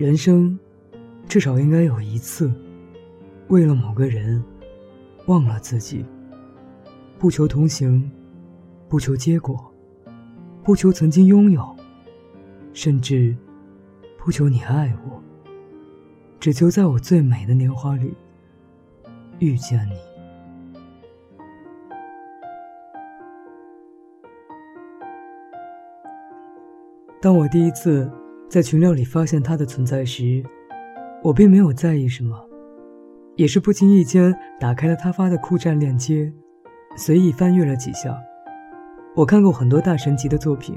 人生，至少应该有一次，为了某个人，忘了自己。不求同行，不求结果，不求曾经拥有，甚至不求你爱我，只求在我最美的年华里遇见你。当我第一次在群聊里发现他的存在时，我并没有在意什么，也是不经意间打开了他发的酷站链接，随意翻阅了几下。我看过很多大神级的作品，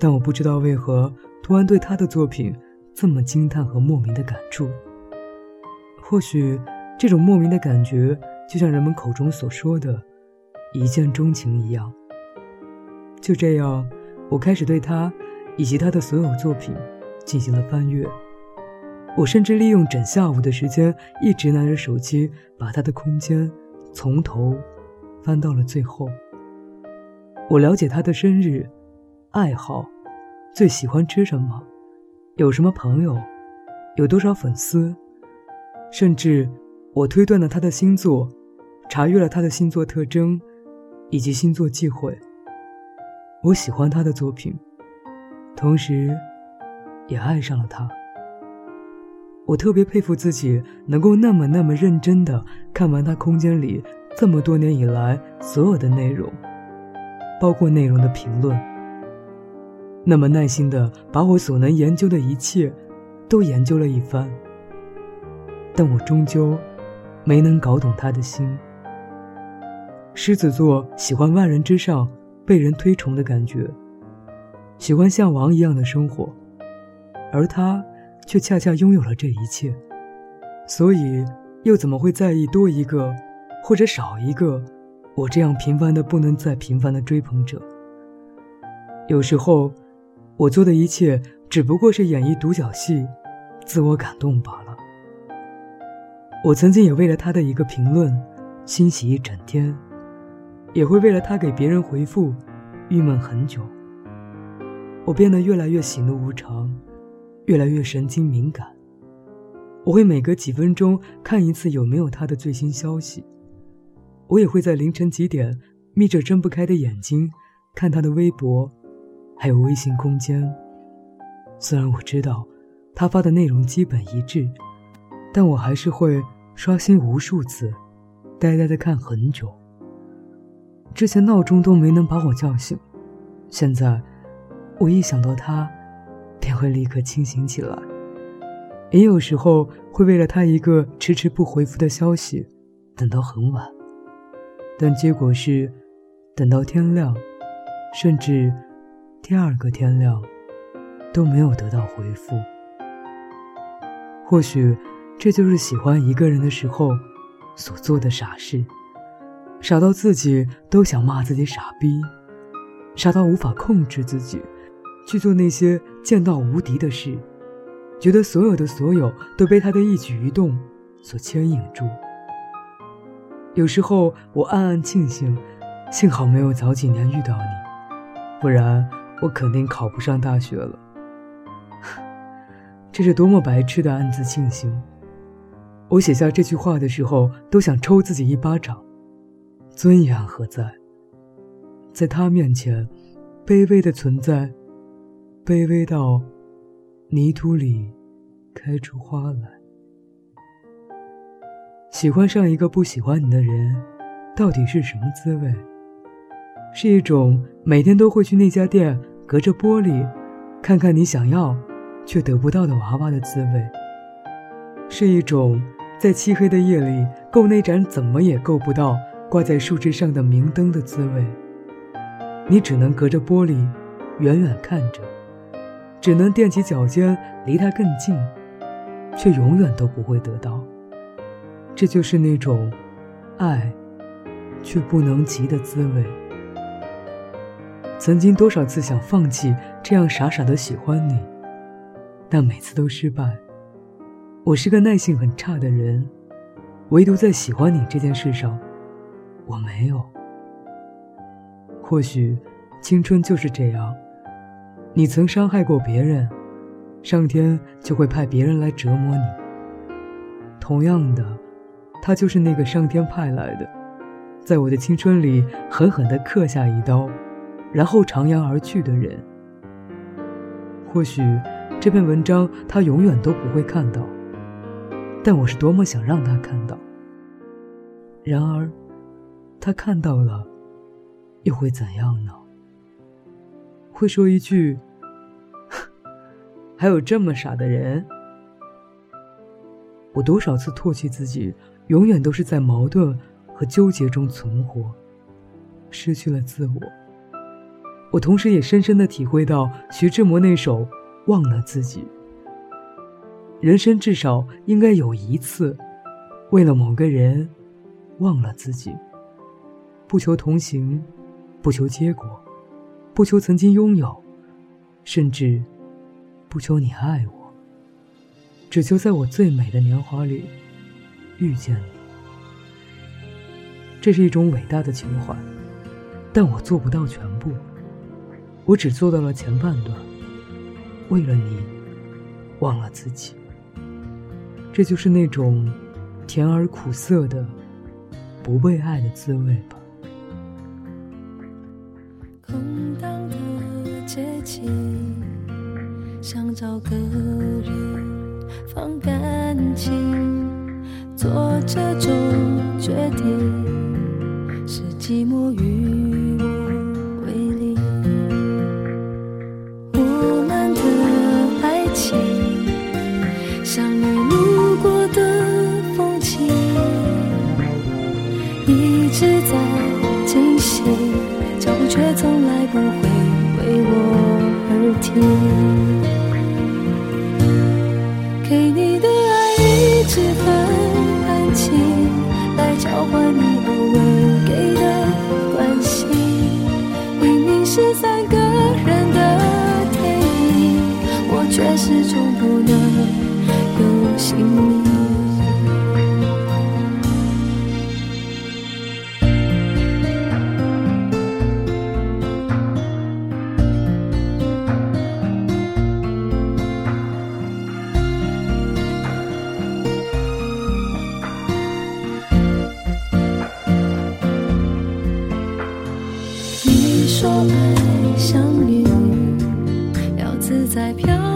但我不知道为何突然对他的作品这么惊叹和莫名的感触。或许这种莫名的感觉，就像人们口中所说的“一见钟情”一样。就这样，我开始对他。以及他的所有作品进行了翻阅，我甚至利用整下午的时间，一直拿着手机把他的空间从头翻到了最后。我了解他的生日、爱好、最喜欢吃什么、有什么朋友、有多少粉丝，甚至我推断了他的星座，查阅了他的星座特征以及星座忌讳。我喜欢他的作品。同时，也爱上了他。我特别佩服自己能够那么那么认真的看完他空间里这么多年以来所有的内容，包括内容的评论。那么耐心的把我所能研究的一切，都研究了一番。但我终究没能搞懂他的心。狮子座喜欢万人之上被人推崇的感觉。喜欢像王一样的生活，而他却恰恰拥有了这一切，所以又怎么会在意多一个或者少一个我这样平凡的不能再平凡的追捧者？有时候，我做的一切只不过是演绎独角戏，自我感动罢了。我曾经也为了他的一个评论欣喜一整天，也会为了他给别人回复郁闷很久。我变得越来越喜怒无常，越来越神经敏感。我会每隔几分钟看一次有没有他的最新消息。我也会在凌晨几点眯着睁不开的眼睛看他的微博，还有微信空间。虽然我知道他发的内容基本一致，但我还是会刷新无数次，呆呆的看很久。之前闹钟都没能把我叫醒，现在。我一想到他，便会立刻清醒起来。也有时候会为了他一个迟迟不回复的消息，等到很晚。但结果是，等到天亮，甚至第二个天亮，都没有得到回复。或许，这就是喜欢一个人的时候所做的傻事，傻到自己都想骂自己傻逼，傻到无法控制自己。去做那些见到无敌的事，觉得所有的所有都被他的一举一动所牵引住。有时候我暗暗庆幸，幸好没有早几年遇到你，不然我肯定考不上大学了。这是多么白痴的暗自庆幸！我写下这句话的时候，都想抽自己一巴掌。尊严何在？在他面前，卑微的存在。卑微到泥土里开出花来。喜欢上一个不喜欢你的人，到底是什么滋味？是一种每天都会去那家店，隔着玻璃看看你想要却得不到的娃娃的滋味？是一种在漆黑的夜里够那盏怎么也够不到挂在树枝上的明灯的滋味？你只能隔着玻璃远远看着。只能踮起脚尖离他更近，却永远都不会得到。这就是那种爱却不能及的滋味。曾经多少次想放弃这样傻傻的喜欢你，但每次都失败。我是个耐性很差的人，唯独在喜欢你这件事上，我没有。或许青春就是这样。你曾伤害过别人，上天就会派别人来折磨你。同样的，他就是那个上天派来的，在我的青春里狠狠地刻下一刀，然后徜徉而去的人。或许这篇文章他永远都不会看到，但我是多么想让他看到。然而，他看到了，又会怎样呢？会说一句：“ 还有这么傻的人？”我多少次唾弃自己，永远都是在矛盾和纠结中存活，失去了自我。我同时也深深的体会到徐志摩那首《忘了自己》。人生至少应该有一次，为了某个人，忘了自己。不求同行，不求结果。不求曾经拥有，甚至不求你爱我，只求在我最美的年华里遇见你。这是一种伟大的情怀，但我做不到全部。我只做到了前半段。为了你，忘了自己。这就是那种甜而苦涩的不被爱的滋味吧。想找个人放感情，做这种决定，天给你的爱，一直很安静，来交换你偶尔给的关心。明明是三个人的电影，我却始终不能有姓名。说爱像云，要自在飘。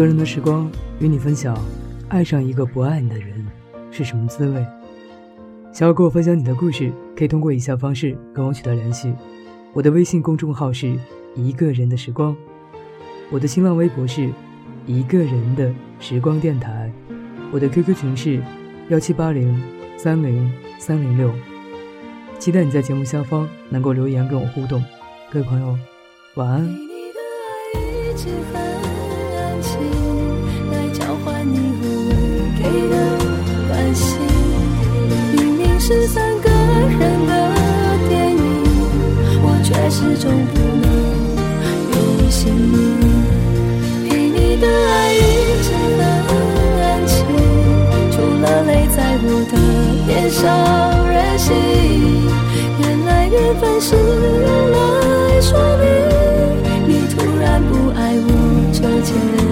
一个人的时光，与你分享，爱上一个不爱你的人。是什么滋味？想要跟我分享你的故事，可以通过以下方式跟我取得联系。我的微信公众号是一个人的时光，我的新浪微博是一个人的时光电台，我的 QQ 群是幺七八零三零三零六。期待你在节目下方能够留言跟我互动。各位朋友，晚安。情来交换你偶尔给的关心明明是三个人的电影我却始终不能有姓给你的爱一直很安静除了泪在我的脸上任性原来缘分是用来说明你突然不爱我这件